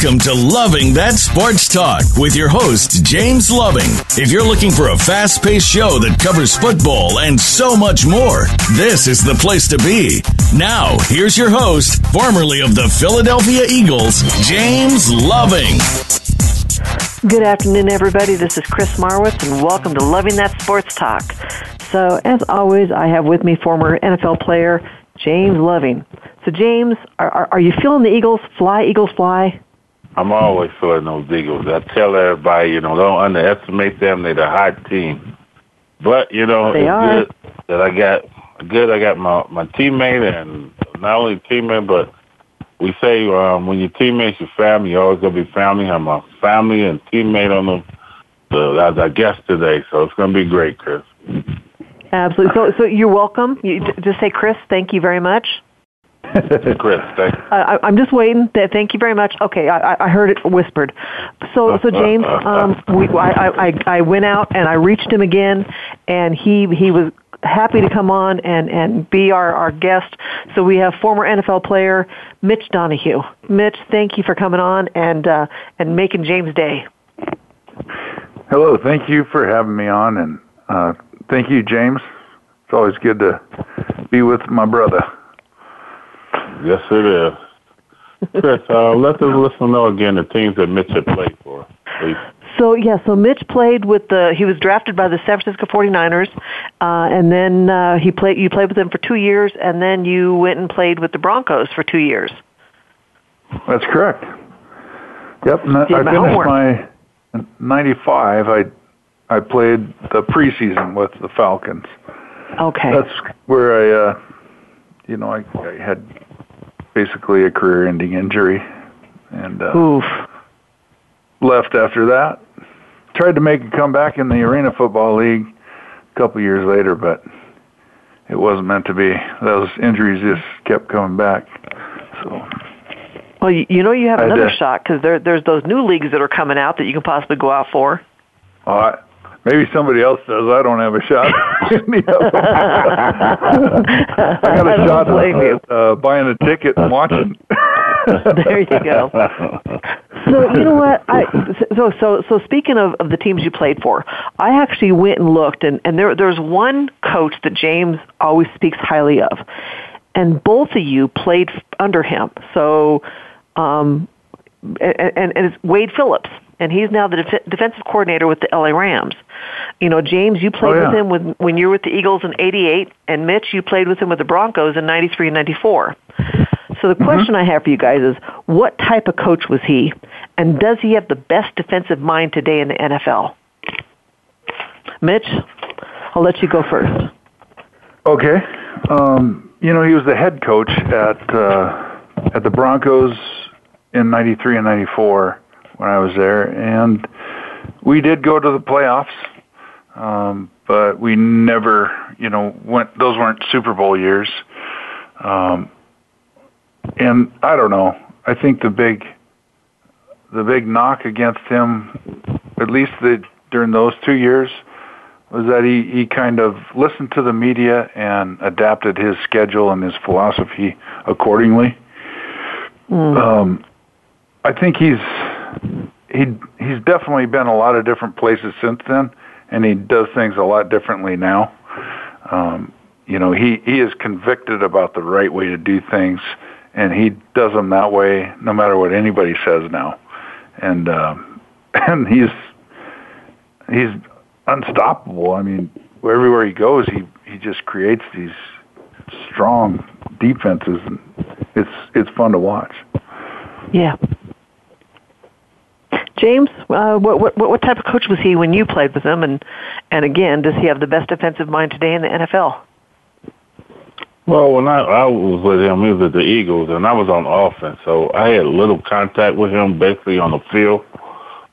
Welcome to Loving That Sports Talk with your host, James Loving. If you're looking for a fast paced show that covers football and so much more, this is the place to be. Now, here's your host, formerly of the Philadelphia Eagles, James Loving. Good afternoon, everybody. This is Chris Marwitz, and welcome to Loving That Sports Talk. So, as always, I have with me former NFL player James Loving. So, James, are, are, are you feeling the Eagles fly, Eagles fly? I'm always feeling those Eagles. I tell everybody, you know, don't underestimate them. They're the hot team. But you know, They it's are. good that I got good. I got my my teammate, and not only teammate, but we say um, when your teammates your family, you're always gonna be family. I'm a family and teammate on the the as our guest today, so it's gonna be great, Chris. Absolutely. So, so you're welcome. You just say, Chris, thank you very much. Chris, thank you. I, I'm just waiting. Th- Thank you very much. Okay, I, I- heard it whispered. So, so James, um, we, I, I, I- I went out and I reached him again, and he he was happy to come on and and be our our guest. So we have former NFL player Mitch Donahue. Mitch, thank you for coming on and uh, and making James' day. Hello, thank you for having me on, and uh, thank you, James. It's always good to be with my brother. Yes, it is. Chris, uh, let the listener know again the teams that Mitch had played for, please. So yeah, so Mitch played with the. He was drafted by the San Francisco 49ers, uh, and then uh, he played. You played with them for two years, and then you went and played with the Broncos for two years. That's correct. Yep, I Did finished homework. my in '95. I I played the preseason with the Falcons. Okay. That's where I, uh, you know, I, I had basically a career-ending injury, and uh, Oof. left after that. Tried to make a comeback in the Arena Football League a couple years later, but it wasn't meant to be. Those injuries just kept coming back. So Well, you, know you have another shot because there, there's those new leagues that are coming out that you can possibly go out for. I- maybe somebody else does. I don't have a shot. at any of them. I got I a don't shot at uh, buying a ticket and watching. there you go. So you know what? I so so so speaking of, of the teams you played for, I actually went and looked, and and there there's one coach that James always speaks highly of, and both of you played under him. So, um, and and, and it's Wade Phillips, and he's now the def- defensive coordinator with the LA Rams. You know, James, you played Oh, yeah. with him with, when you were with the Eagles in '88, and Mitch, you played with him with the Broncos in '93 and '94. So the question I have for you guys is, what type of coach was he, and does he have the best defensive mind today in the NFL? Mitch, I'll let you go first. Okay. Um, you know, he was the head coach at uh, at the Broncos in '93 and '94 when I was there, and we did go to the playoffs, um, but we never, you know, went. Those weren't Super Bowl years. Um, and I don't know. I think the big the big knock against him, at least the, during those two years, was that he, he kind of listened to the media and adapted his schedule and his philosophy accordingly. Um, I think he's he he's definitely been a lot of different places since then, and he does things a lot differently now. Um, you know, he he is convicted about the right way to do things, and he does them that way, no matter what anybody says now. And um, and he's he's unstoppable. I mean, everywhere he goes, he he just creates these strong defenses, and it's it's fun to watch. Yeah. James, uh, what, what what type of coach was he when you played with him, and and again, does he have the best defensive mind today in the NFL? Well, when I, I was with him, he was at the Eagles, and I was on offense, so I had little contact with him, basically on the field.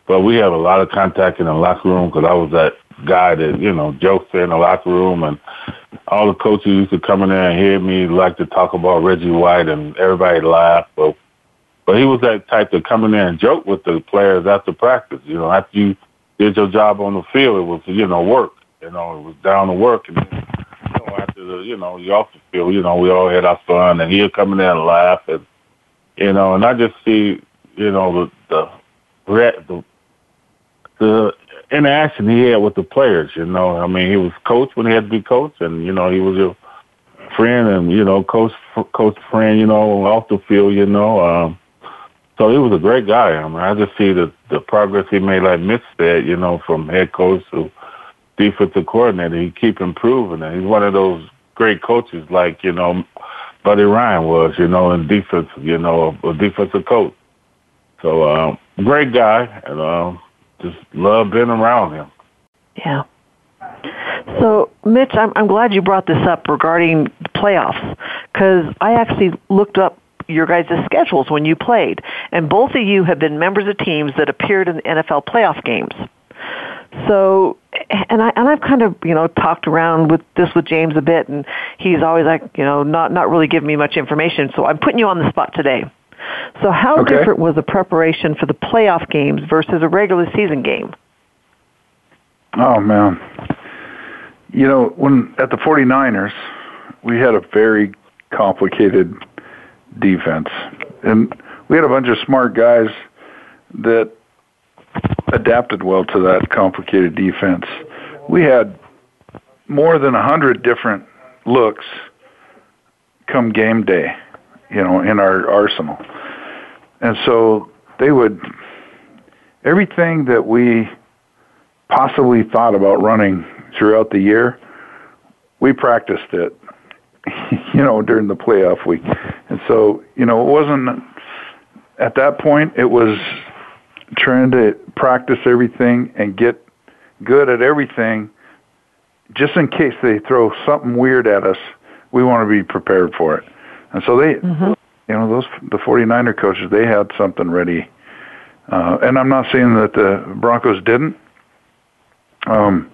But we had a lot of contact in the locker room because I was that guy that you know jokes in the locker room, and all the coaches used to come in there and hear me like to talk about Reggie White, and everybody laughed. But but he was that type to come in there and joke with the players after practice. You know, after you did your job on the field, it was you know work. You know, it was down to work, and you know after the you know you off the field, you know we all had our fun, and he'll come in there and laugh, and you know, and I just see you know the the the interaction he had with the players. You know, I mean, he was coach when he had to be coach, and you know, he was your friend and you know, coach coach friend. You know, off the field. You know, um, so he was a great guy. I mean, I just see the the progress he made, like Mitch said. You know, from head coach to defensive coordinator, he keep improving, and he's one of those great coaches, like you know, Buddy Ryan was. You know, in defense. You know, a, a defensive coach. So, um, great guy, and um, just love being around him. Yeah. So, Mitch, I'm, I'm glad you brought this up regarding the playoffs because I actually looked up your guys' schedules when you played, and both of you have been members of teams that appeared in the NFL playoff games. So, and I and I've kind of you know talked around with this with James a bit, and he's always like you know not not really giving me much information. So I'm putting you on the spot today. So how okay. different was the preparation for the playoff games versus a regular season game? Oh man. You know, when at the 49ers, we had a very complicated defense. And we had a bunch of smart guys that adapted well to that complicated defense. We had more than a hundred different looks come game day, you know, in our arsenal. And so they would, everything that we possibly thought about running throughout the year, we practiced it, you know, during the playoff week. And so, you know, it wasn't, at that point, it was trying to practice everything and get good at everything just in case they throw something weird at us, we want to be prepared for it. And so they, mm-hmm you know, those the 49er coaches, they had something ready. Uh, and I'm not saying that the Broncos didn't. Um,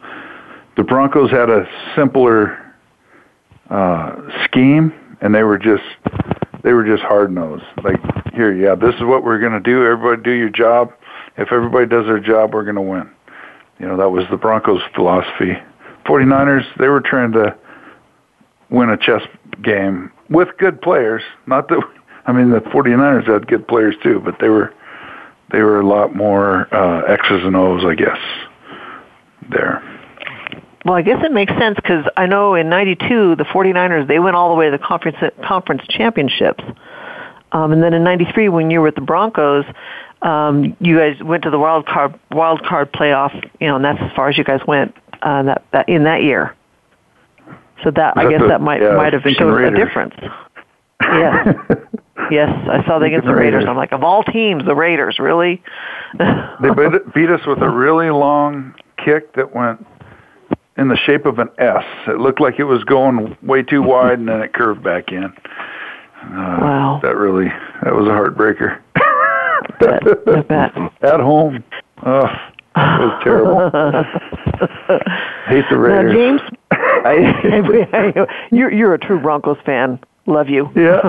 the Broncos had a simpler uh, scheme, and they were just they were just hard nosed. Like, here, yeah, this is what we're going to do. Everybody do your job. If everybody does their job, we're going to win. You know, that was the Broncos' philosophy. 49ers, they were trying to win a chess game with good players. Not that I mean, the 49ers had good players too, but they were they were a lot more uh, X's and O's, I guess. There. Well, I guess it makes sense because I know in '92 the 49ers they went all the way to the conference conference championships, um, and then in '93 when you were with the Broncos, um, you guys went to the wild card wild card playoff. You know, and that's as far as you guys went uh, that, that in that year. So that I guess that might yeah, might have showed a difference. Yes. Yes, I saw they against the Raiders. I'm like, of all teams, the Raiders, really? they beat, beat us with a really long kick that went in the shape of an S. It looked like it was going way too wide, and then it curved back in. Uh, wow. That really, that was a heartbreaker. bet, I bet. At home. Oh, it was terrible. Hate the Raiders. Now, James, I, I, you're, you're a true Broncos fan. Love you. Yeah.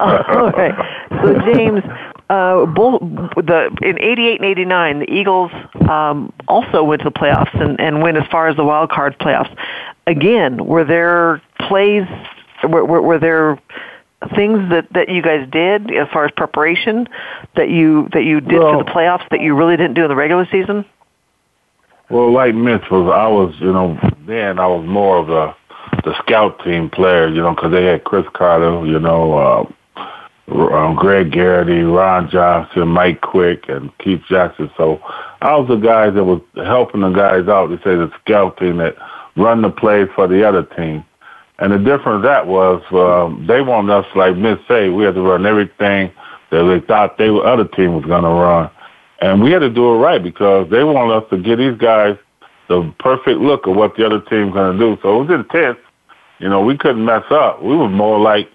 All right. So James, uh, bull, the in '88 and '89, the Eagles um, also went to the playoffs and, and went as far as the wild card playoffs. Again, were there plays? Were, were, were there things that that you guys did as far as preparation that you that you did well, for the playoffs that you really didn't do in the regular season? Well, like Mitch was, I was, you know, then I was more of a the scout team player, you know, because they had Cris Carter, you know, uh, um, Gregg Garrity, Ron Johnson, Mike Quick, and Keith Jackson. So I was the guys that was helping the guys out. They say the scout team that run the plays for the other team. And the difference that was um, they wanted us, like Miss say, we had to run everything that they thought the other team was going to run. And we had to do it right because they wanted us to get these guys the perfect look of what the other team's going to do. So it was intense. You know, we couldn't mess up. We were more like,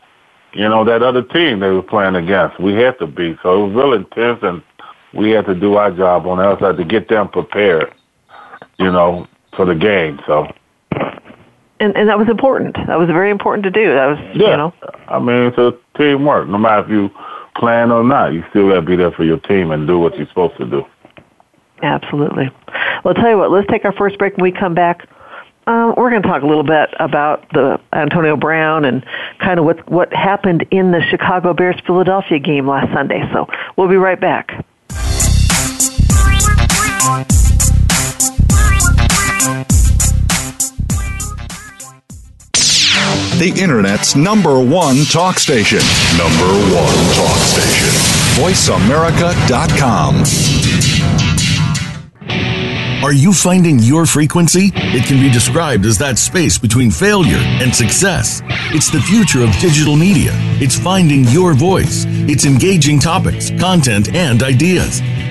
you know, that other team they were playing against. We had to be. So it was real intense, and we had to do our job on the outside to get them prepared, you know, for the game. So. And and that was important. That was very important to do. That was, yeah. you know. I mean, it's a teamwork. No matter if you plan or not, you still got to be there for your team and do what you're supposed to do. Absolutely. Well, I'll tell you what, let's take our first break. When we come back, um, we're going to talk a little bit about the Antonio Brown and kind of what what happened in the Chicago Bears Philadelphia game last Sunday. So we'll be right back. The Internet's number one talk station. Number one talk station. VoiceAmerica.com. Are you finding your frequency? It can be described as that space between failure and success. It's the future of digital media. It's finding your voice. It's engaging topics, content, and ideas.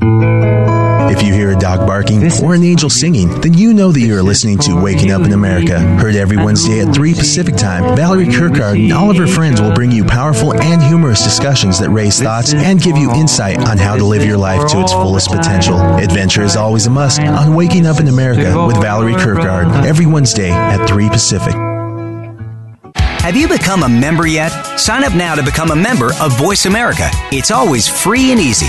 If you hear a dog barking or an angel singing, then you know that you are listening to Waking Up in America. Heard every Wednesday at 3 Pacific Time, Valerie Kirkard and all of her friends will bring you powerful and humorous discussions that raise thoughts and give you insight on how to live your life to its fullest potential. Adventure is always a must on Waking Up in America with Valerie Kirkard every Wednesday at 3 Pacific. Have you become a member yet? Sign up now to become a member of Voice America. It's always free and easy.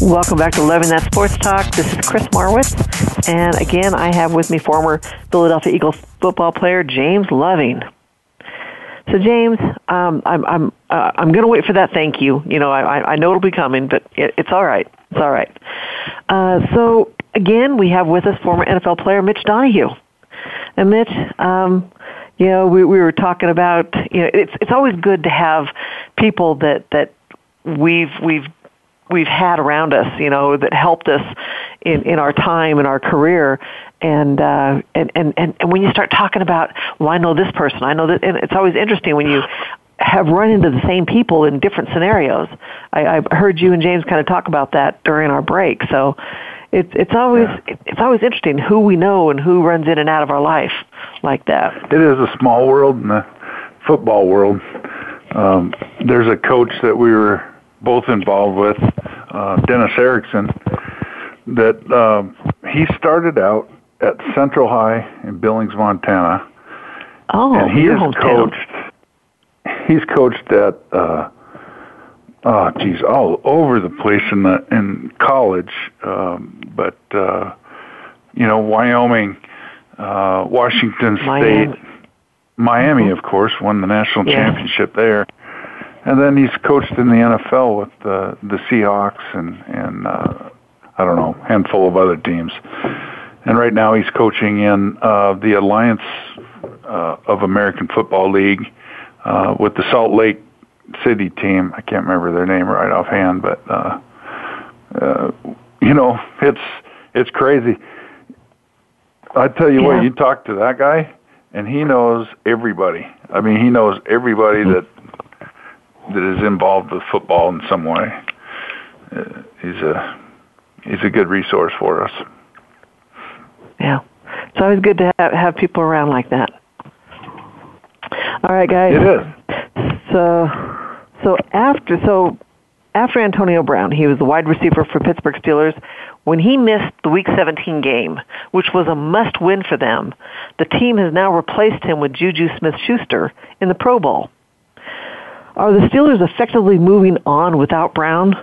Welcome back to Loving That Sports Talk. This is Chris Marwitz, and again, I have with me former Philadelphia Eagles football player James Loving. So, James, um, I'm I'm uh, I'm going to wait for that thank you. You know, I I know it'll be coming, but it, it's all right. It's all right. Uh, so, again, we have with us former NFL player Mitch Donahue. And Mitch, um, you know, we we were talking about you know, it's it's always good to have people that that we've we've we've had around us, you know, that helped us in, in our time in our career. And, uh, and, and, and, and when you start talking about, well, I know this person, I know that, and it's always interesting when you have run into the same people in different scenarios. I, I've heard you and James kind of talk about that during our break. So it's, it's always, yeah. it's always interesting who we know and who runs in and out of our life like that. It is a small world in the football world. Um, there's a coach that we were both involved with, uh, Dennis Erickson, that um, he started out at Central High in Billings, Montana. Oh, and he has hometown. coached. He's coached at uh, oh geez, all over the place in the in college, um, but uh, you know Wyoming, uh, Washington Miami. State, Miami, of course, won the national Yeah. championship there. And then he's coached in the NFL with the the Seahawks and and uh, I don't know handful of other teams. And right now he's coaching in uh, the Alliance uh, of American Football League uh, with the Salt Lake City team. I can't remember their name right offhand, but uh, uh, you know it's it's crazy. I tell you Yeah. what, you talk to that guy, and he knows everybody. I mean, he knows everybody that that is involved with football in some way. Uh, he's a he's a good resource for us. Yeah. It's always good to have, have people around like that. All right, guys. It is. So, so after so after Antonio Brown, he was the wide receiver for Pittsburgh Steelers. When he missed the Week 17 game, which was a must-win for them, the team has now replaced him with Juju Smith-Schuster in the Pro Bowl. Are the Steelers effectively moving on without Brown?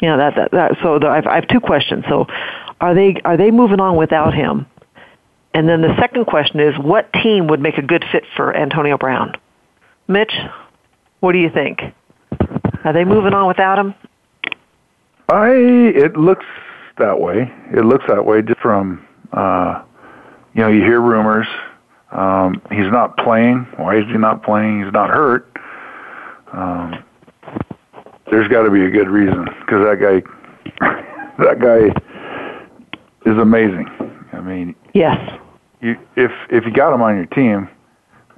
You know that, that, that so the, I've, I have two questions. So, are they are they moving on without him? And then the second question is, what team would make a good fit for Antonio Brown? Mitch, what do you think? Are they moving on without him? I. It looks that way. It looks that way just from, uh, you know, you hear rumors. Um, he's not playing. Why is he not playing? He's not hurt. Um, there's got to be a good reason because that guy, that guy is amazing. I mean, yes. You, if if you got him on your team,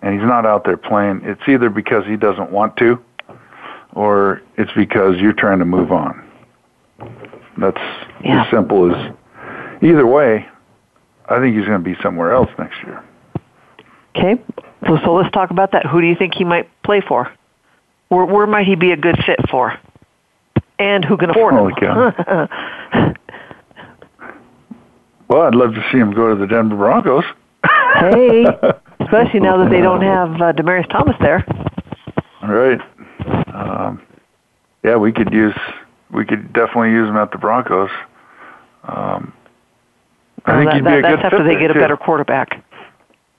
and he's not out there playing, it's either because he doesn't want to, or it's because you're trying to move on. That's yeah. as simple as. Either way, I think he's going to be somewhere else next year. Okay, so so let's talk about that. Who do you think he might play for? Where where might he be a good fit for? And who can afford Holy him? well, I'd love to see him go to the Denver Broncos. hey, especially now that they don't have uh, Demaryius Thomas there. All right. Um, yeah, we could use we could definitely use him at the Broncos. Um, I well, think that, he'd that, be a that's good after they get a too. better quarterback.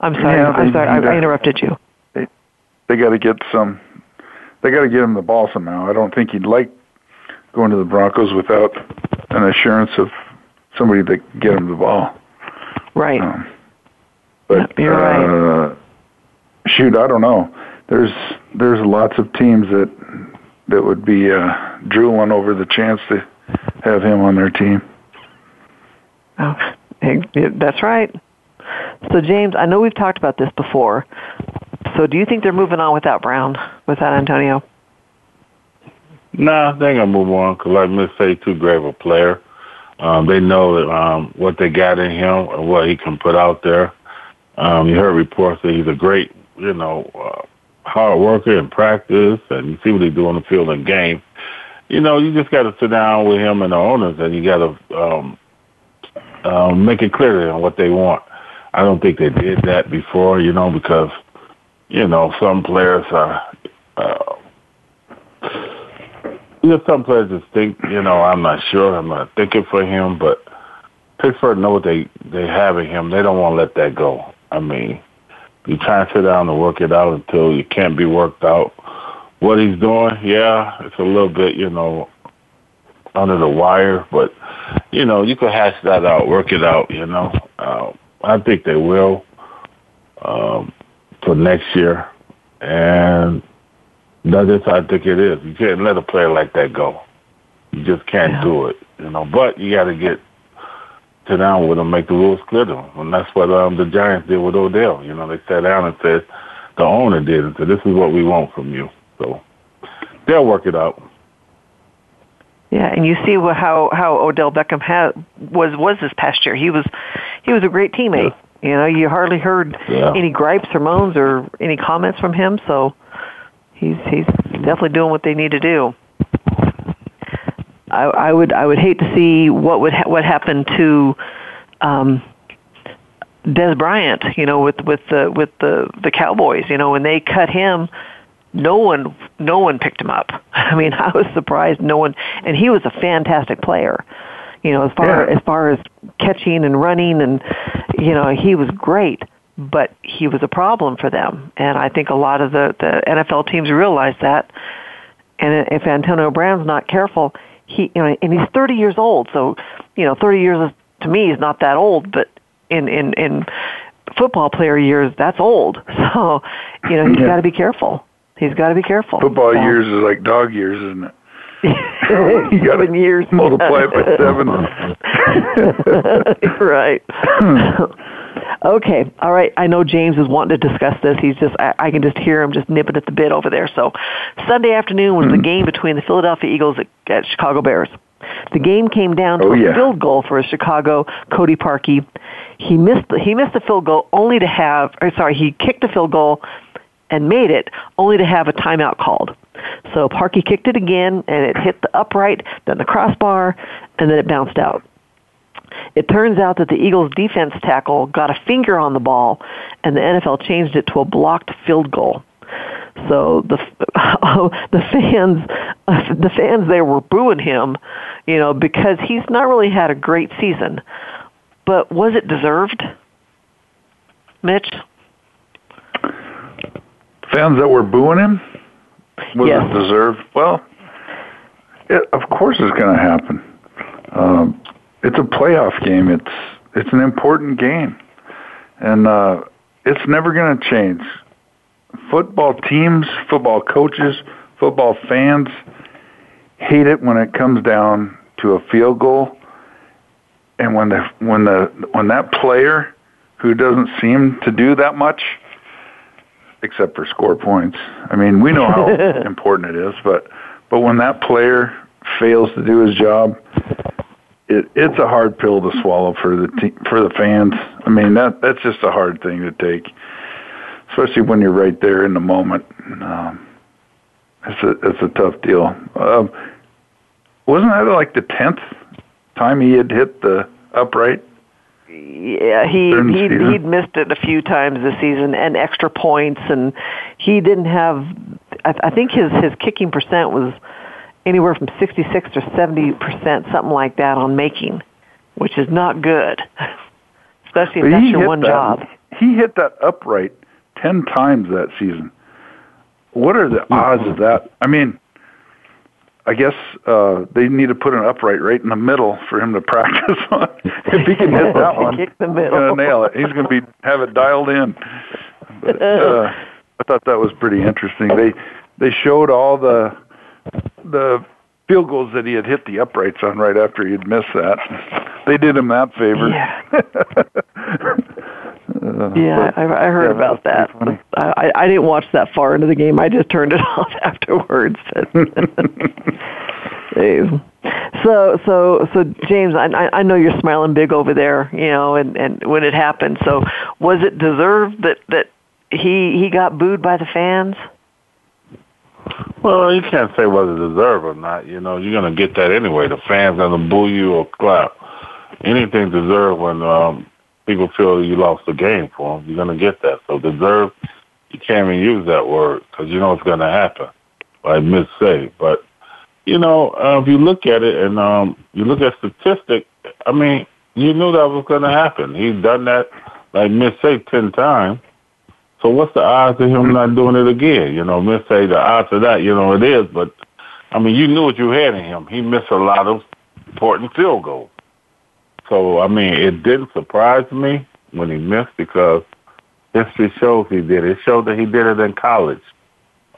I'm sorry. Yeah, I'm sorry. I, I interrupted you. They, they got to get some. They got to get him the ball somehow. I don't think he'd like going to the Broncos without an assurance of somebody that can get him the ball. Right. Um, but Yep, you're right. uh, shoot, I don't know. There's there's lots of teams that that would be uh, drooling over the chance to have him on their team. Oh, that's right. So, James, I know we've talked about this before. So, do you think they're moving on without Brown, without Antonio? Nah, they ain't gonna move on because, like Miss say, too great a player. Um, they know that um, what they got in him and what he can put out there. Um, you heard reports that he's a great, you know, uh, hard worker in practice, and you see what he do on the field in game. You know, you just got to sit down with him and the owners, and you got to um, um, make it clear to them what they want. I don't think they did that before, you know, because you know some players are. Uh, you know, some players just think, you know, I'm not sure, I'm not thinking for him, but Pittsburgh know what they they have in him. They don't want to let that go. I mean, you try and sit down and work it out until you can't be worked out. What he's doing, yeah, it's a little bit, you know, under the wire, but you know, you can hash that out, work it out. You know, uh, I think they will um, for next year, and that's just how I think it is. You can't let a player like that go. You just can't Yeah. do it. You know, but you got to get sit down with them, make the rules clear to them, and that's what um, the Giants did with Odell. You know, they sat down and said the owner did and said, "This is what we want from you." So they'll work it out. Yeah, and you see how how Odell Beckham had was was this past year. He was he was a great teammate. You know, you hardly heard Yeah. any gripes or moans or any comments from him. So he's he's definitely doing what they need to do. I, I would I would hate to see what would ha- what happened to um, Dez Bryant. You know, with with the with the the Cowboys. You know, when they cut him, no one no one picked him up. I mean, I was surprised no one and he was a fantastic player. You know, as far Yeah. as far as catching and running and you know, he was great, but he was a problem for them. And I think a lot of the the NFL teams realize that. And if Antonio Brown's not careful, he you know, and he's 30 years old, so you know, 30 years is, to me is not that old, but in in in football player years, that's old. So, you know, he's Yeah. got to be careful. He's got to be careful. Football So- years is like dog years, isn't it? You seven years. multiply it by seven. right. okay. All right. I know James is wanting to discuss this. He's just, I, I can just hear him just nipping at the bit over there. So, Sunday afternoon was Hmm. the game between the Philadelphia Eagles at, at Chicago Bears. The game came down to Oh, a yeah. field goal for a Chicago. Cody Parkey, he missed the, he missed the field goal only to have, or sorry, he kicked the field goal and made it only to have a timeout called. So Parkey kicked it again, and it hit the upright, then the crossbar, and then it bounced out. It turns out that the Eagles' defense tackle got a finger on the ball, and the NFL changed it to a blocked field goal. So the the fans the fans there were booing him, you know, because he's not really had a great season. But was it deserved? Mitch? Fans that were booing him? Was Yes. it deserved? Well, it, of course it's going to happen. Um, it's a playoff game. It's it's an important game, and uh, it's never going to change. Football teams, football coaches, football fans hate it when it comes down to a field goal, and when the when the when that player who doesn't seem to do that much except for score points. I mean, we know how important it is, but but when that player fails to do his job, it it's a hard pill to swallow for the te- for the fans. I mean, that that's just a hard thing to take, especially when you're right there in the moment. Um, it's a it's a tough deal. Um, wasn't that like the tenth time he had hit the upright? Yeah, he he'd, he'd missed it a few times this season and extra points, and he didn't have. I, I think his his kicking percent was anywhere from sixty six to seventy percent, something like that, on making, which is not good, especially if But that's your one that, job. He hit that upright ten times that season. What are the odds of that? I mean, I guess uh, they need to put an upright right in the middle for him to practice on. if he can hit that one, Kick the he's gonna nail it. He's gonna be have it dialed in. But, uh, I thought that was pretty interesting. They they showed all the the field goals that he had hit the uprights on right after he had missed that. They did him that favor. Yeah. Uh, Yeah, but- I, I heard yeah, about that that. I, I didn't watch that far into the game. I just turned it off afterwards. So, so, so, James, I, I I know you're smiling big over there, you know, and and when it happened. So, was it deserved that that he he got booed by the fans? Well, you can't say whether it deserve or not. You know, you're gonna get that anyway. The fans gonna boo you or clap. Anything deserved when um, people feel you lost the game for them, you're gonna get that. So deserve, you can't even use that word because you know it's gonna happen. Like Miss say, but you know, uh, if you look at it and um, you look at statistic, I mean, you knew that was gonna happen. He's done that, like Miss say, ten times. So what's the odds of him not doing it again? You know, Miss say the odds of that, you know, it is, but I mean, you knew what you had in him. He missed a lot of important field goals. So I mean, it didn't surprise me when he missed because history shows he did. It showed that he did it in college.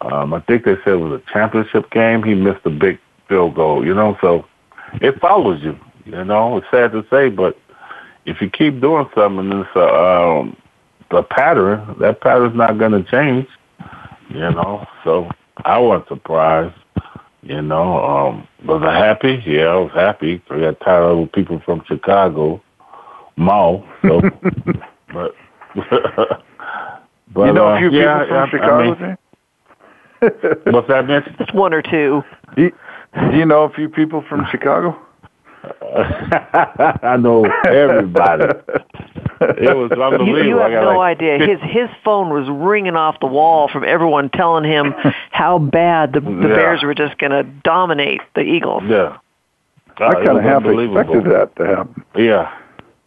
Um, I think they said it was a championship game. He missed a big field goal. You know, so it follows you. You know, it's sad to say, but if you keep doing something, and it's a um, the pattern, that pattern's not going to change, you know. So I wasn't surprised, you know. Um, was I happy? Yeah, I was happy. I got tired of people from Chicago, Mall. So, but, but you know uh, a few yeah, people from I- I Chicago, mean, what's that, Mitch? Just one or two. Do you, do you know a few people from Chicago? I know everybody. It was You, unbelievable. you have I got no like idea. His his phone was ringing off the wall from everyone telling him how bad the, the Yeah. Bears were just going to dominate the Eagles. Yeah. I Uh, it kind of was half unbelievable. expected that to happen. Yeah.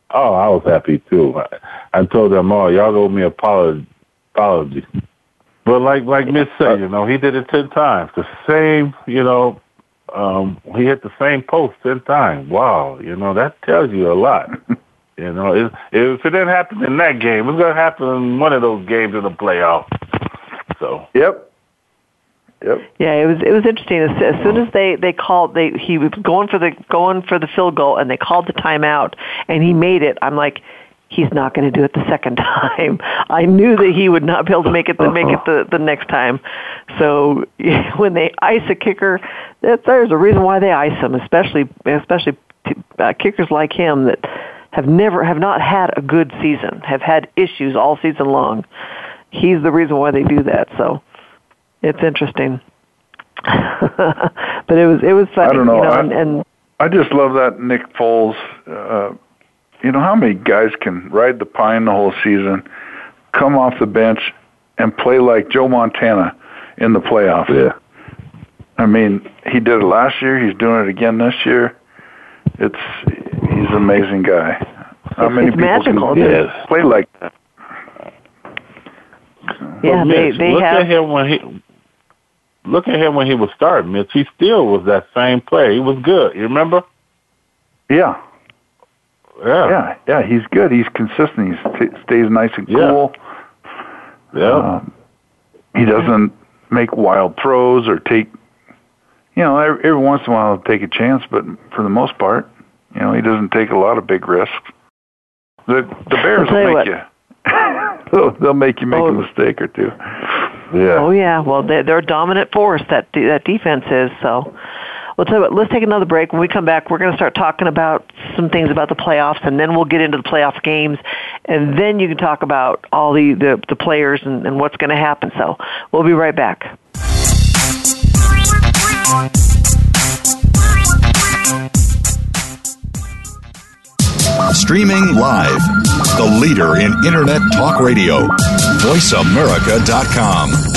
Oh, I was happy too. I, I told them all, y'all owe me apology. apology. But like like Miss said, you know, he did it ten times. The same, you know, um, he hit the same post ten times. Wow, you know, that tells you a lot. you know, it, if it didn't happen in that game, it's gonna happen in one of those games in the playoff. So Yep. Yep. Yeah, it was it was interesting. As, as soon as they they called, they he was going for the going for the field goal, and they called the timeout, and he made it. I'm like, he's not going to do it the second time. I knew that he would not be able to make it the make it the the next time. So when they ice a kicker, that, there's a reason why they ice him, especially especially uh, kickers like him that have never have not had a good season, have had issues all season long. He's the reason why they do that. So it's interesting. but it was it was funny, I don't know. you know, I- and, and I just love that Nick Foles. Uh, you know how many guys can ride the pine the whole season, come off the bench, and play like Joe Montana in the playoffs? Yeah. I mean, he did it last year. He's doing it again this year. It's he's an amazing guy. How It's- many it's people magical, can isn't play like that? Yeah, Mitch, they they look have. at him when he look at him when he was starting, Mitch. He still was that same player. He was good. You remember? Yeah, Yeah. yeah, yeah. He's good. He's consistent. He st- stays nice and cool. Yeah. Um, he doesn't make wild throws or take, you know, every, every once in a while he'll take a chance, but for the most part, you know, he doesn't take a lot of big risks. The the Bears tell you will what. make you. they'll, they'll make you make Oh. a mistake or two. yeah. Oh yeah, well they they're a dominant force that de- that defense is. So, we'll tell you what. Let's take another break. When we come back, we're going to start talking about some things about the playoffs, and then we'll get into the playoff games, and then you can talk about all the the, the players and, and what's going to happen. So, we'll be right back. Streaming live. The leader in Internet talk radio. VoiceAmerica.com.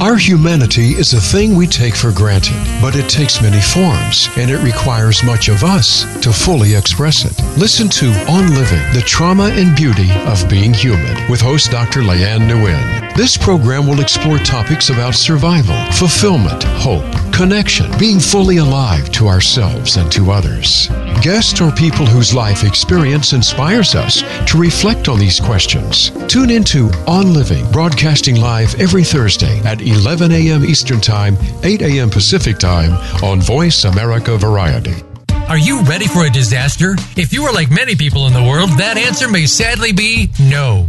Our humanity is a thing we take for granted, but it takes many forms, and it requires much of us to fully express it. Listen to On Living, the trauma and beauty of being human, with host Dr. Leanne Nguyen. This program will explore topics about survival, fulfillment, hope, connection, being fully alive to ourselves and to others. Guests are people whose life experience inspires us to reflect on these questions. Tune into On Living, broadcasting live every Thursday at 11 a.m. Eastern Time, 8 a.m. Pacific Time on Voice America Variety. Are you ready for a disaster? If you are like many people in the world, that answer may sadly be no.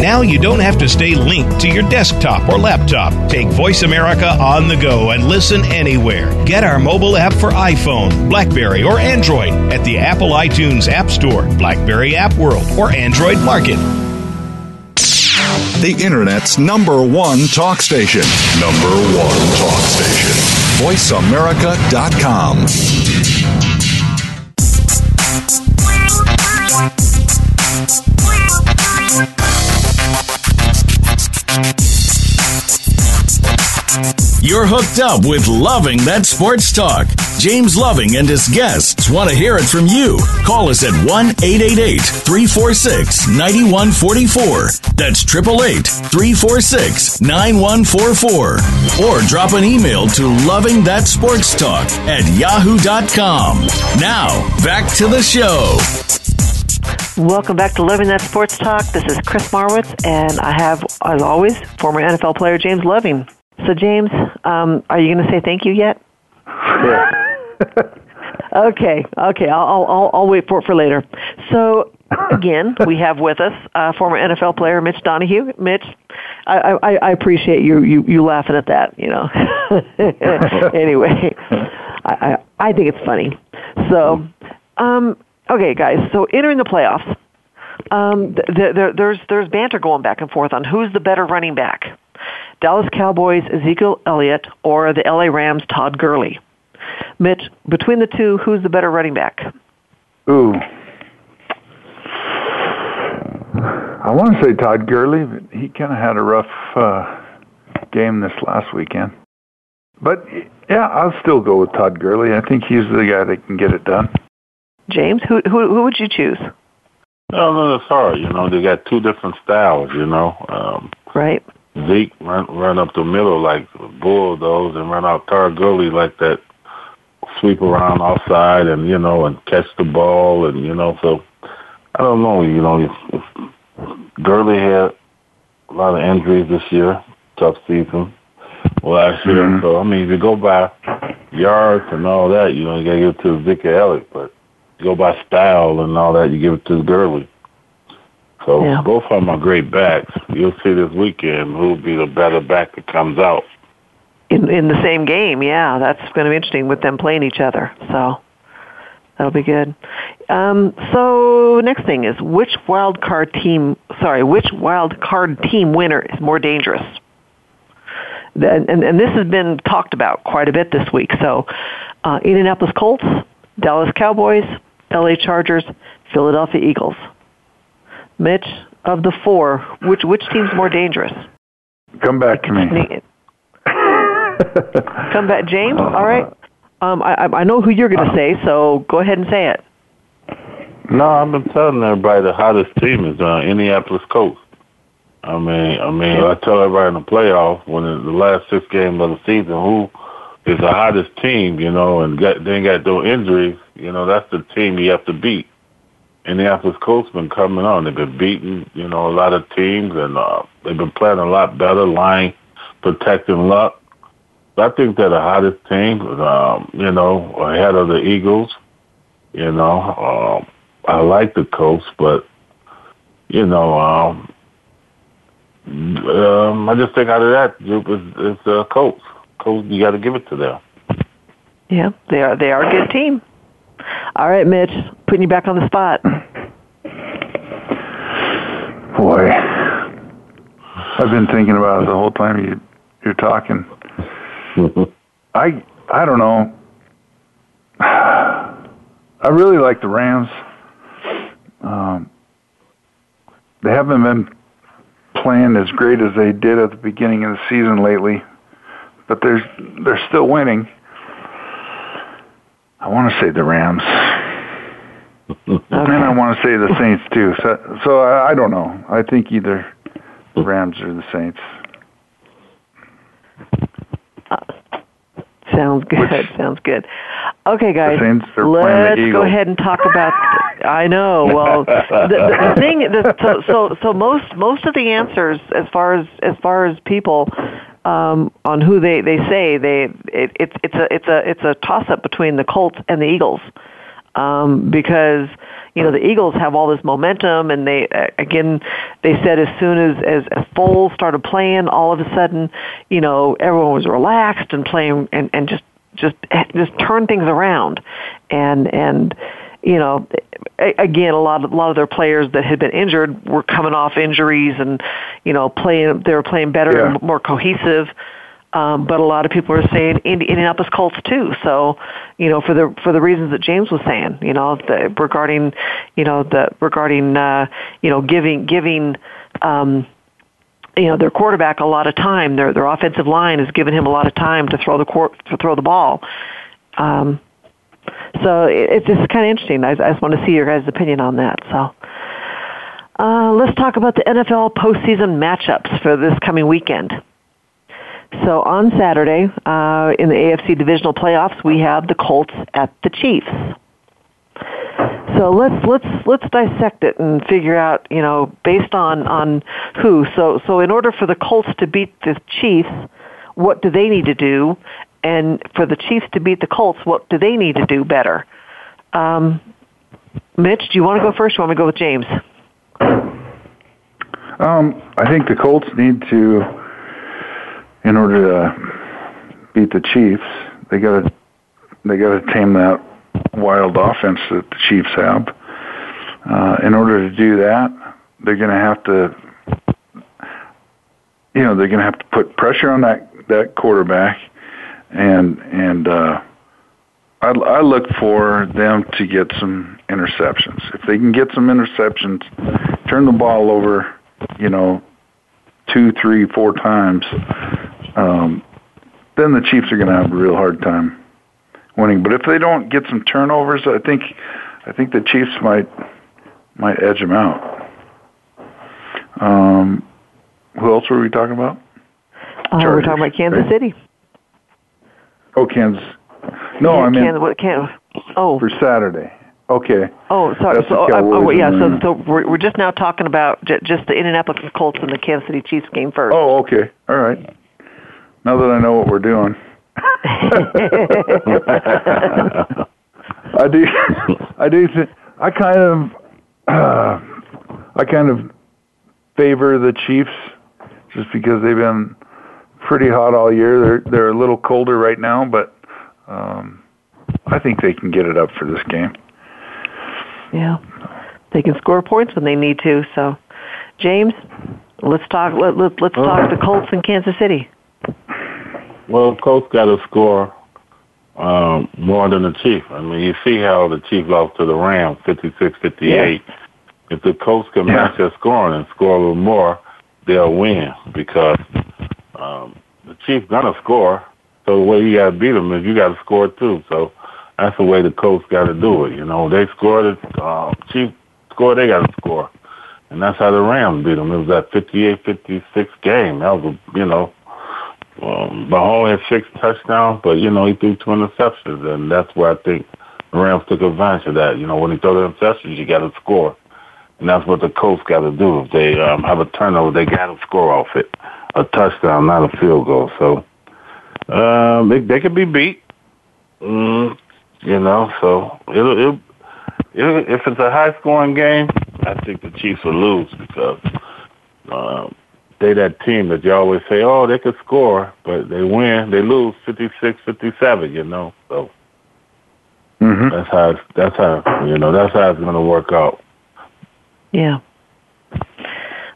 Now you don't have to stay linked to your desktop or laptop. Take Voice America on the go and listen anywhere. Get our mobile app for iPhone, Blackberry, or Android at the Apple iTunes App Store, Blackberry App World, or Android Market. The Internet's number one talk station. Number one talk station. VoiceAmerica.com. You're hooked up with Loving That Sports Talk. James Loving and his guests want to hear it from you. Call us at 1 888 346 9144. That's 888 346 9144. Or drop an email to Loving That Sports Talk at yahoo.com. Now, back to the show. Welcome back to Loving That Sports Talk. This is Chris Marwitz, and I have, as always, former NFL player James Loving. So, James, um, are you going to say thank you yet? Yeah. okay, okay. I'll, I'll, I'll wait for it for later. So, again, we have with us uh, former NFL player Mitch Donahue. Mitch, I, I, I appreciate you, you, you laughing at that. You know. anyway, I, I, I think it's funny. So, um, okay, guys. So, entering the playoffs, um, th- th- there, there's there's banter going back and forth on who's the better running back. Dallas Cowboys Ezekiel Elliott or the LA Rams Todd Gurley. Mitch, between the two, who's the better running back? Ooh. I want to say Todd Gurley, but he kind of had a rough uh, game this last weekend. But yeah, I'll still go with Todd Gurley. I think he's the guy that can get it done. James, who who, who would you choose? No, no, it's hard. You know, they got two different styles. You know, um, Right. Zeke run run up the middle like a bulldoze and run out Todd Gurley like that sweep around offside and you know and catch the ball and you know so I don't know you know if, if Gurley had a lot of injuries this year tough season last year Mhm. so I mean if you go by yards and all that you know you gotta give it to Ezekiel Elliott but you go by style and all that you give it to Gurley so Yeah. both of them are great backs. You'll see this weekend who'll be the better back that comes out. In in the same game, yeah, that's going to be interesting with them playing each other. So that'll be good. Um, so next thing is which wild card team? Sorry, which wild card team winner is more dangerous? And, and, and this has been talked about quite a bit this week. So, uh, Indianapolis Colts, Dallas Cowboys, L.A. Chargers, Philadelphia Eagles. Mitch, of the four, which which team's more dangerous? Come back to me. Come back, James. All right. Um, I I know who you're going to say, so go ahead and say it. No, I've been telling everybody the hottest team is uh, Indianapolis Colts. I mean, I mean, I tell everybody in the playoff when the last six games of the season who is the hottest team, you know, and got, then got no injuries, you know, that's the team you have to beat. Indianapolis Colts been coming on. They've been beating, you know, a lot of teams, and uh, they've been playing a lot better, line protecting Luck. I think they're the hottest team, um, you know, ahead of the Eagles. You know, um, I like the Colts, but you know, um, um, I just think out of that group is, is uh, Colts. Colts, you got to give it to them. Yeah, they are. They are a good team. All right, Mitch, putting you back on the spot. Boy, I've been thinking about it the whole time you you're talking. I I don't know. I really like the Rams. Um, they haven't been playing as great as they did at the beginning of the season lately, but they're they're still winning. I want to say the Rams. Okay. And I want to say the Saints too. So, so I, I don't know. I think either the Rams or the Saints. Uh, sounds good. Which, Sounds good. Okay, guys, let's go ahead and talk about. I know. Well, the, the, the thing, the, so, so so most most of the answers, as far as as far as people um, on who they they say they it, it's it's a it's a it's a toss up between the Colts and the Eagles. Um, because you know the Eagles have all this momentum, and they again they said as soon as as, as Foles started playing, all of a sudden, you know everyone was relaxed and playing and and just just just turn things around, and and you know again a lot of a lot of their players that had been injured were coming off injuries and you know playing they were playing better yeah. and more cohesive um, but a lot of people are saying Indianapolis Colts too. So, you know, for the for the reasons that James was saying, you know, the, regarding, you know, the regarding, uh, you know, giving giving, um, you know, their quarterback a lot of time. Their their offensive line has given him a lot of time to throw the court to throw the ball. Um, so it, it's just kind of interesting. I, I just want to see your guys' opinion on that. So. Uh, let's talk about the NFL postseason matchups for this coming weekend. So on Saturday, uh, in the AFC divisional playoffs, we have the Colts at the Chiefs. So let's let's let's dissect it and figure out, you know, based on on who. So so in order for the Colts to beat the Chiefs, what do they need to do? And for the Chiefs to beat the Colts, what do they need to do better? Um, Mitch, do you want to go first? Or want me to go with James? Um, I think the Colts need to in order to beat the Chiefs, they got to they got to tame that wild offense that the Chiefs have. Uh, in order to do that, they're going to have to, you know, they're going to have to put pressure on that that quarterback, and and uh, I, I look for them to get some interceptions. If they can get some interceptions, turn the ball over, you know, two, three, four times, um, then the Chiefs are going to have a real hard time winning. But if they don't get some turnovers, I think I think the Chiefs might might edge them out. Um, who else were we talking about? Uh, we're talking about Kansas right? City. Oh, Kansas. No, yeah, I mean Kansas, what, Kansas, oh for Saturday. Okay. Oh, sorry. so, uh, oh, yeah. So, so we're, we're just now talking about j- just the Indianapolis Colts and the Kansas City Chiefs game first. Oh, okay. All right. Now that I know what we're doing. I do. I do. Th- I kind of. Uh, I kind of favor the Chiefs just because they've been pretty hot all year. They're they're a little colder right now, but um, I think they can get it up for this game. Yeah, they can score points when they need to. So, James, let's talk. Let, let, let's talk the Colts in Kansas City. Well, Colts got to score um, more than the Chief. I mean, you see how the Chief lost to the Rams, 56-58. Yeah. If the Colts can yeah. match their scoring and score a little more, they'll win because um, the Chief gonna score. So the way you gotta beat them is you gotta score too. So that's the way the Colts got to do it. You know, they scored it. Uh, Chief score, they got to score, and that's how the Rams beat them. It was that 58-56 game. That was, you know, um, Mahomes had six touchdowns, but you know he threw two interceptions, and that's where I think the Rams took advantage of that. You know, when he throw the interceptions, you got to score, and that's what the Colts got to do. If they um, have a turnover, they got to score off it, a touchdown, not a field goal. So um, they, they could be beat. Mm, you know, so it'll, it'll, it'll if it's a high scoring game, I think the Chiefs will lose because um, they that team that you always say, oh, they could score, but they win, they lose 56-57, you know. So mm-hmm. that's how that's how you know that's how it's going to work out. Yeah.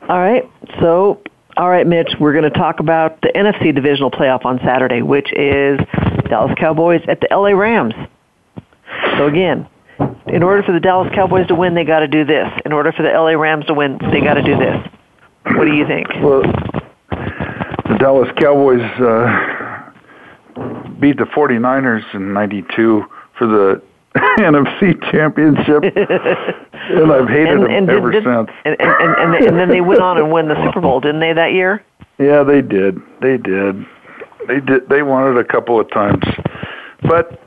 All right. So, all right, Mitch, we're going to talk about the NFC divisional playoff on Saturday, which is Dallas Cowboys at the LA Rams. So again, in order for the Dallas Cowboys to win, they got to do this. In order for the LA Rams to win, they got to do this. What do you think? Well, the Dallas Cowboys uh, beat the 49ers in 92 for the NFC Championship, and I've hated and, and them ever did, since. And, and, and, and then they went on and won the Super Bowl, didn't they, that year? Yeah, they did. They did. They did. They won it a couple of times, but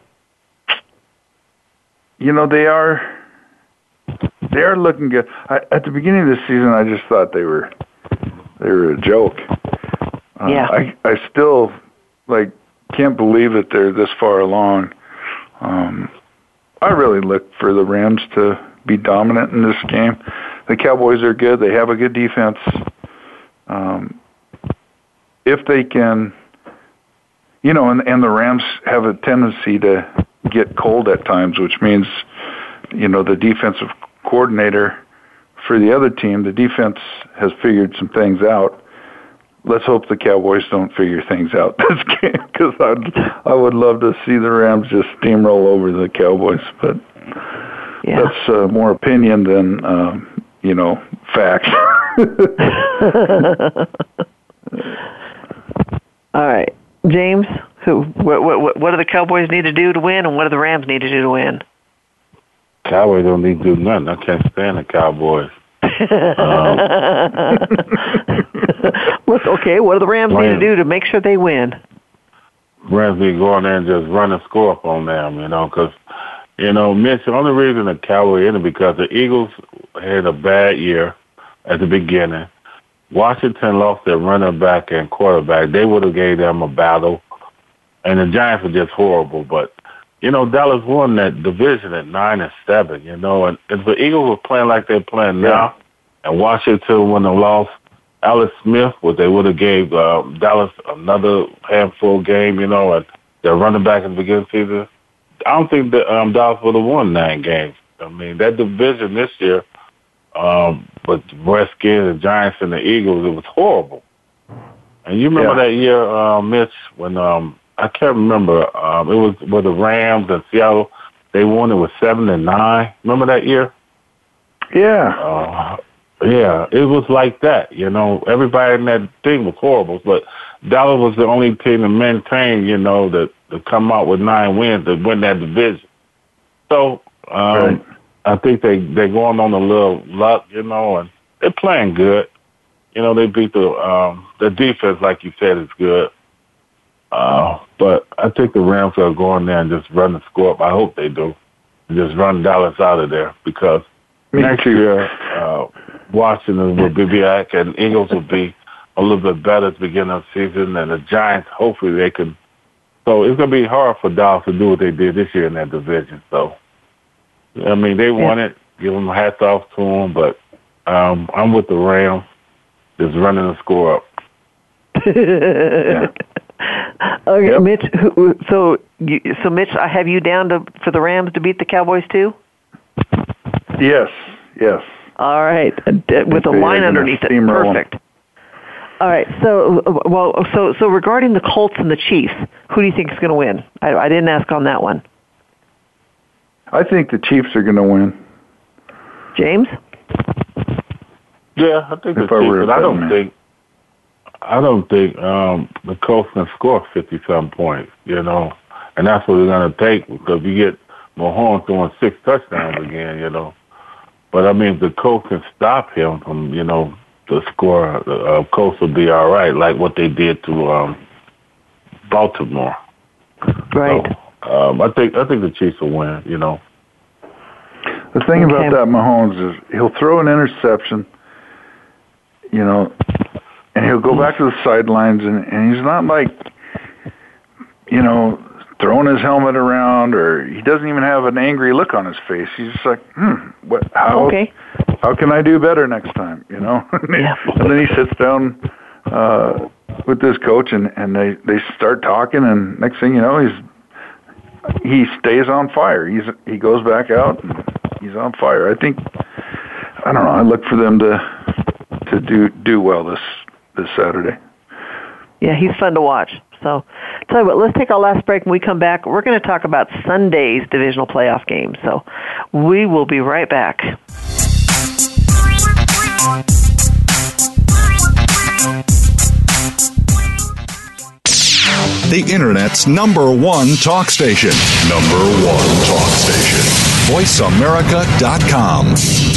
you know they are they are looking good. I, at the beginning of the season, I just thought they were they were a joke. Uh, yeah. I I still like can't believe that they're this far along. Um, I really look for the Rams to be dominant in this game. The Cowboys are good. They have a good defense. Um, if they can, you know, and, and the Rams have a tendency to get cold at times, which means, you know, the defensive coordinator for the other team, the defense has figured some things out. Let's hope the Cowboys don't figure things out this game because I I would love to see the Rams just steamroll over the Cowboys, but yeah. that's uh, more opinion than um, you know facts. All right, James. Who? What, what, what do the Cowboys need to do to win, and what do the Rams need to do to win? Cowboys don't need to do nothing. I can't stand the Cowboys. um, okay, what do the Rams, Rams need to do to make sure they win? Rams need to go in there and just run and score up on them, you know, because, you know, Mitch, the only reason the Cowboys in it because the Eagles had a bad year at the beginning. Washington lost their running back and quarterback. They would have gave them a battle and the Giants were just horrible. But you know, Dallas won that division at nine and seven. You know, and if the Eagles were playing like they're playing yeah. now, and Washington wouldn't have lost Alex Smith, what they would have gave uh, Dallas another handful game. You know, and their running back in the beginning of the season. I don't think that um, Dallas would have won nine games. I mean, that division this year, um, with the Redskins, the Giants, and the Eagles, it was horrible. And you remember yeah. that year, uh, Mitch, when um, I can't remember. Um, it was with the Rams and Seattle. They won it with seven and nine. Remember that year? Yeah. Uh, yeah, it was like that. You know, everybody in that thing was horrible, but Dallas was the only team to maintain. You know, that to come out with nine wins to win that division. So um, right. I think they they're going on a little luck. You know, and they're playing good. You know, they beat the um, the defense, like you said, is good. Uh, but I think the Rams are going there and just run the score up. I hope they do. And just run Dallas out of there because Me next too. year, uh, Washington will be back and Eagles will be a little bit better at the beginning of the season and the Giants, hopefully they can. So it's going to be hard for Dallas to do what they did this year in that division. So, I mean, they won it. Give them hats off to them, but um, I'm with the Rams, just running the score up. yeah. Okay, yep. Mitch. Who, so, you, so Mitch, I have you down to for the Rams to beat the Cowboys too. Yes, yes. All right, with a line underneath it. Perfect. All right. So, well, so so regarding the Colts and the Chiefs, who do you think is going to win? I, I didn't ask on that one. I think the Chiefs are going to win. James. Yeah, I think if the Chiefs. But I don't man. think. I don't think um, the Colts can score fifty some points. You know, and that's what they're going to take because you get Mahomes throwing six touchdowns again. You know, but I mean, the Colts can stop him from you know the score, uh, Colts will be all right, like what they did to um, Baltimore. Right. So, um, I think I think the Chiefs will win. You know. The thing okay. about that Mahomes is he'll throw an interception, you know, and he'll go back to the sidelines, and, and he's not like, you know, throwing his helmet around, or he doesn't even have an angry look on his face. He's just like, hmm, what? How? Okay. How can I do better next time? You know. yeah. and then he sits down uh, with this coach, and and they they start talking, and next thing you know, he's he stays on fire. He's he goes back out, and he's on fire. I think I don't know. I look for them to to do do well this this Saturday. Yeah, he's fun to watch. So, tell you what, let's take our last break. When we come back, we're going to talk about Sunday's divisional playoff game. So, we will be right back. The Internet's number one talk station. Number one talk station. VoiceAmerica.com.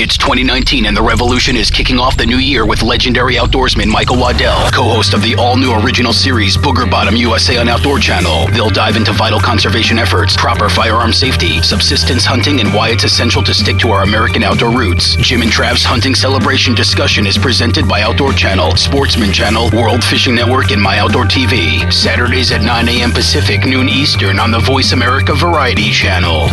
It's 2019 and the revolution is kicking off the new year with legendary outdoorsman Michael Waddell, co-host of the all-new original series Booger Bottom USA on Outdoor Channel. They'll dive into vital conservation efforts, proper firearm safety, subsistence hunting, and why it's essential to stick to our American outdoor roots. Jim and Trav's hunting celebration discussion is presented by Outdoor Channel, Sportsman Channel, World Fishing Network, and My Outdoor TV. Saturdays at 9 a.m. Pacific, noon Eastern on the Voice America Variety Channel.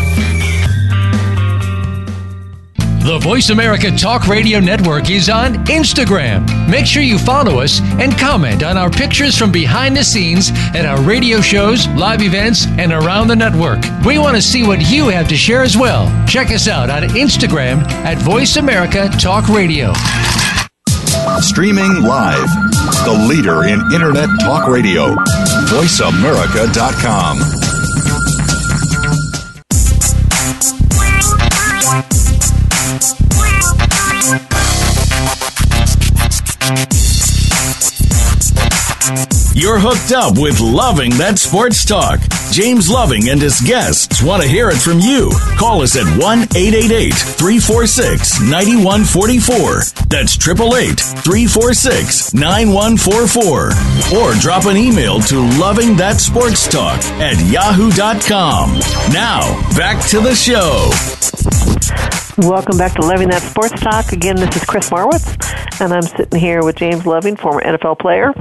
The Voice America Talk Radio Network is on Instagram. Make sure you follow us and comment on our pictures from behind the scenes at our radio shows, live events, and around the network. We want to see what you have to share as well. Check us out on Instagram at Voice America Talk Radio. Streaming live, the leader in Internet Talk Radio, voiceamerica.com. You're hooked up with Loving That Sports Talk. James Loving and his guests want to hear it from you. Call us at 1 888 346 9144. That's 888 346 9144. Or drop an email to Loving That Sports Talk at yahoo.com. Now, back to the show. Welcome back to Loving That Sports Talk. Again, this is Chris Marwitz, and I'm sitting here with James Loving, former NFL player,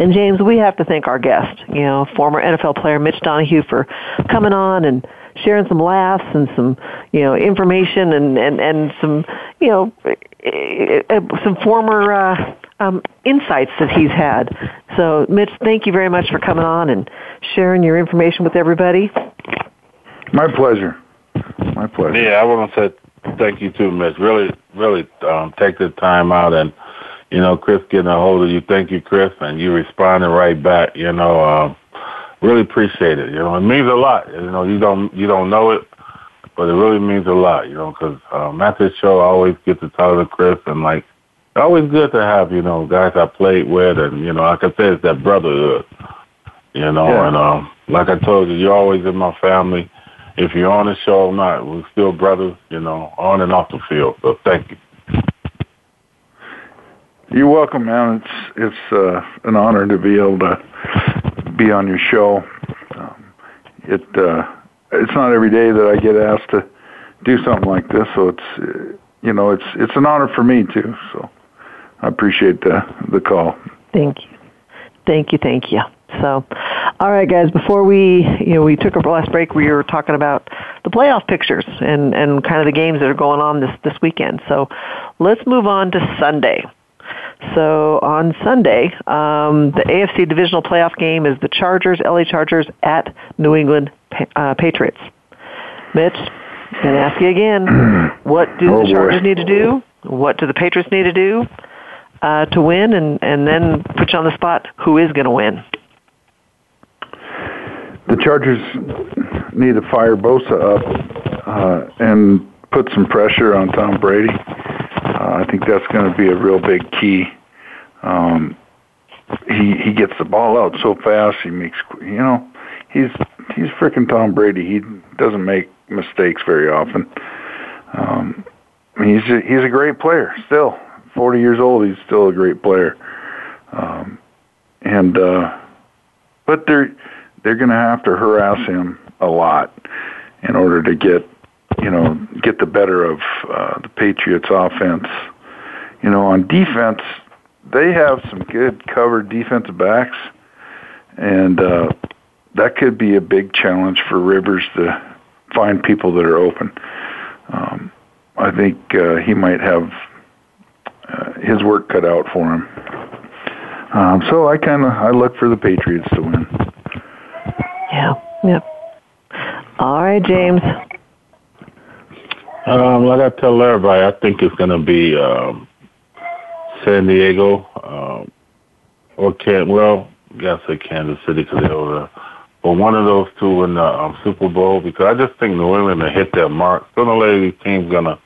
and James, we have to thank our guest, you know, former NFL player Mitch Donahue for coming on and sharing some laughs and some, you know, information and, and, and some, you know, eh, eh, some former uh, um, insights that he's had. So, Mitch, thank you very much for coming on and sharing your information with everybody. My pleasure. My pleasure. Yeah, I want to say thank you too, Mitch. Really, really um, take the time out and you know, Chris getting a hold of you. Thank you, Chris, and you responding right back. You know, um, really appreciate it. You know, it means a lot. You know, you don't you don't know it, but it really means a lot. You know, because um, at this show, I always get to talk to Chris, and like, always good to have you know guys I played with, and you know, like I said, it's that brotherhood. You know, yeah. and um, like I told you, you're always in my family. If you're on the show or not, we're still brothers. You know, on and off the field. So thank you. You're welcome, man. It's it's uh, an honor to be able to be on your show. Um, it uh, it's not every day that I get asked to do something like this, so it's uh, you know it's it's an honor for me too. So I appreciate the the call. Thank you, thank you, thank you. So, all right, guys. Before we, you know, we took our last break. We were talking about the playoff pictures and and kind of the games that are going on this this weekend. So, let's move on to Sunday. So on Sunday, um, the AFC divisional playoff game is the Chargers, LA Chargers at New England uh, Patriots. Mitch, I'm going to ask you again. What do oh, the Chargers boy. need to do? What do the Patriots need to do uh, to win? And, and then put you on the spot. Who is going to win? The Chargers need to fire Bosa up uh, and put some pressure on Tom Brady. Uh, I think that's going to be a real big key. Um, he he gets the ball out so fast. He makes you know he's he's freaking Tom Brady. He doesn't make mistakes very often. Um, he's a, he's a great player still. Forty years old, he's still a great player. Um, and uh, but they're they're going to have to harass him a lot in order to get you know, get the better of uh, the Patriots' offense. You know, on defense, they have some good covered defensive backs, and uh, that could be a big challenge for Rivers to find people that are open. Um, I think uh, he might have uh, his work cut out for him. Um, so I kind of I look for the Patriots to win. Yeah. Yep. All right, James. Um, like I tell everybody, I think it's going to be um, San Diego um, or Can. Well, I gotta say Kansas City because they're over. But one of those two in the um, Super Bowl because I just think New England will hit their mark. Sooner or later, these teams gonna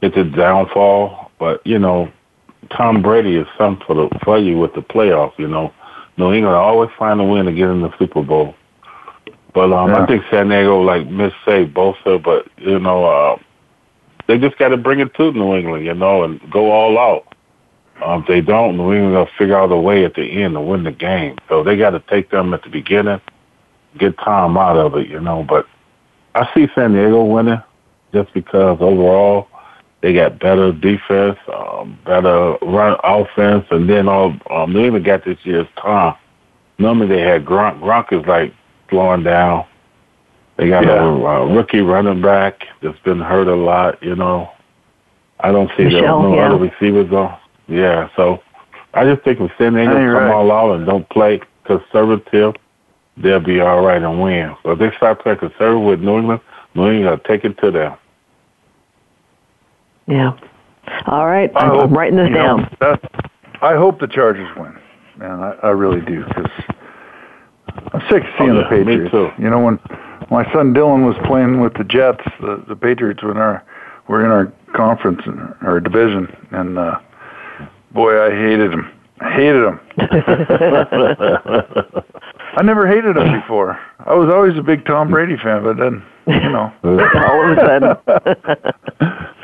hit the downfall. But you know, Tom Brady is something for the for you with the playoffs. You know, New England always find a win to get in the Super Bowl. But um, yeah. I think San Diego, like Mitch say, Bosa, but you know, uh, they just got to bring it to New England, you know, and go all out. Um, if they don't, New England will figure out a way at the end to win the game. So they got to take them at the beginning, get time out of it, you know. But I see San Diego winning just because overall they got better defense, um, better run offense, and then all um, New England got this year's time. Normally they had Gronk. Gronk is like slowing down. They got yeah. a, a rookie running back that's been hurt a lot. You know, I don't see Michel, no yeah. other receivers on. Yeah, so I just think if San Diego come right. all out and don't play conservative, they'll be all right and win. But if they start playing conservative with New England, New England will take it to them. Yeah. All right, I I'm hope, writing this down. Know, I hope the Chargers win, man. I, I really do because I'm sick of seeing oh, yeah, the Patriots. Me too. You know when my son Dylan was playing with the Jets. The the Patriots were in our were in our conference in our division, and uh, boy, I hated him. I hated him. I never hated him before. I was always a big Tom Brady fan, but then you know, all of a sudden.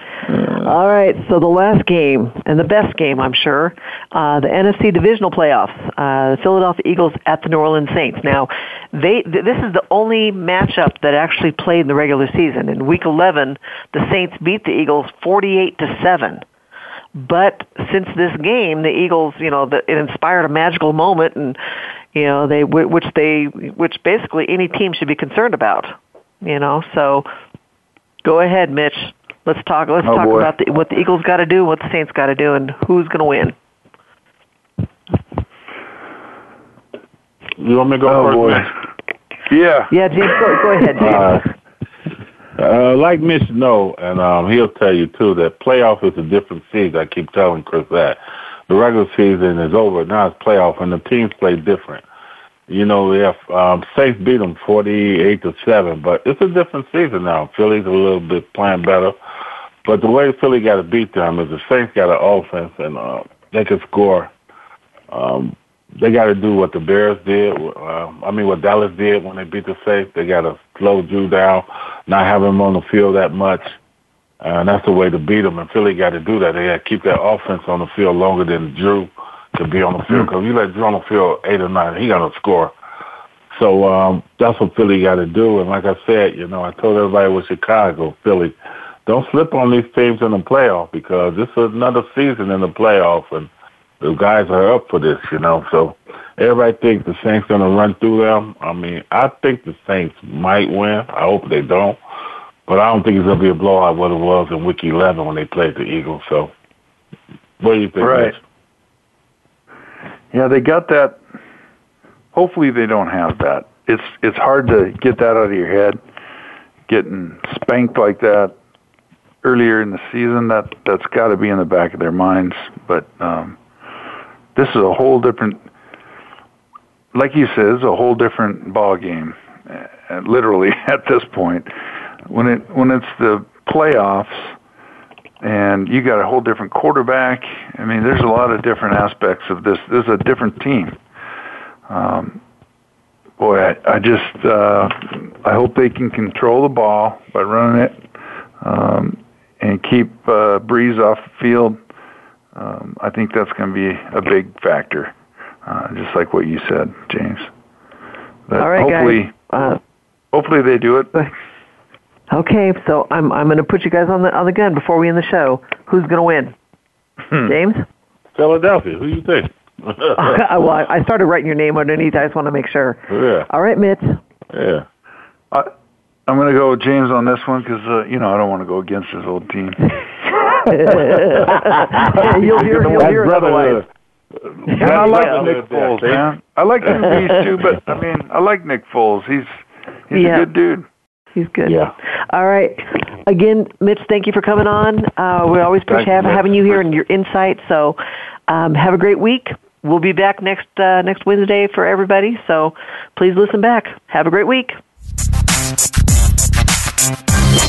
All right, so the last game and the best game, I'm sure, uh, the NFC divisional playoffs. Uh, the Philadelphia Eagles at the New Orleans Saints. Now, they th- this is the only matchup that actually played in the regular season. In Week 11, the Saints beat the Eagles 48 to seven. But since this game, the Eagles, you know, the, it inspired a magical moment, and you know they which they which basically any team should be concerned about. You know, so go ahead, Mitch. Let's talk. Let's oh, talk boy. about the, what the Eagles got to do, what the Saints got to do, and who's going to win. You want me to go oh, first? Boy. Yeah. Yeah, James. Go, go ahead, James. Uh, uh, like Mitch know, and um, he'll tell you too that playoff is a different season. I keep telling Chris that the regular season is over. Now it's playoff, and the teams play different. You know, have um, Saints beat them forty-eight to seven, but it's a different season now. Philly's a little bit playing better, but the way Philly got to beat them is the Saints got an offense and uh, they can score. Um, they got to do what the Bears did. Uh, I mean, what Dallas did when they beat the Saints. They got to slow Drew down, not have him on the field that much, and that's the way to beat them. And Philly got to do that. They got to keep that offense on the field longer than Drew to be on the field. Because you let Drew on the field eight or nine, he got to score. So um, that's what Philly got to do. And like I said, you know, I told everybody with Chicago, Philly, don't slip on these teams in the playoff because this is another season in the playoff, and the guys are up for this, you know. So everybody thinks the Saints going to run through them. I mean, I think the Saints might win. I hope they don't. But I don't think it's going to be a blowout what it was in Week 11 when they played the Eagles. So what do you think? Right. Mitch? Yeah, they got that. Hopefully, they don't have that. It's it's hard to get that out of your head. Getting spanked like that earlier in the season, that that's got to be in the back of their minds. But um, this is a whole different. Like you said, it's a whole different ball game. Uh, literally, at this point, when it when it's the playoffs and you got a whole different quarterback. I mean, there's a lot of different aspects of this. This is a different team. Um, boy, I, I just uh, I hope they can control the ball by running it um, and keep uh, Brees off the field. Um, I think that's going to be a big factor, uh, just like what you said, James. But All right, hopefully, guys. Uh, hopefully they do it. Okay, so I'm I'm going to put you guys on the on the gun before we end the show. Who's going to win? Hmm. James? Philadelphia. Who do you think? well, I I started writing your name underneath. I just want to make sure. Yeah. All right, Mitch. Yeah. I, I'm going to go with James on this one because uh, you know I don't want to go against his old team. you'll hear you'll hear it otherwise. And I like Yeah. Nick Foles, man. I like Drew Brees too, but I mean, I like Nick Foles. He's he's Yeah. a good dude. He's good. Yeah. All right. Again, Mitch, thank you for coming on. Uh, we always appreciate having, having you here and your insight. So um, have a great week. We'll be back next uh, next Wednesday for everybody. So please listen back. Have a great week.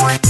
Podcast.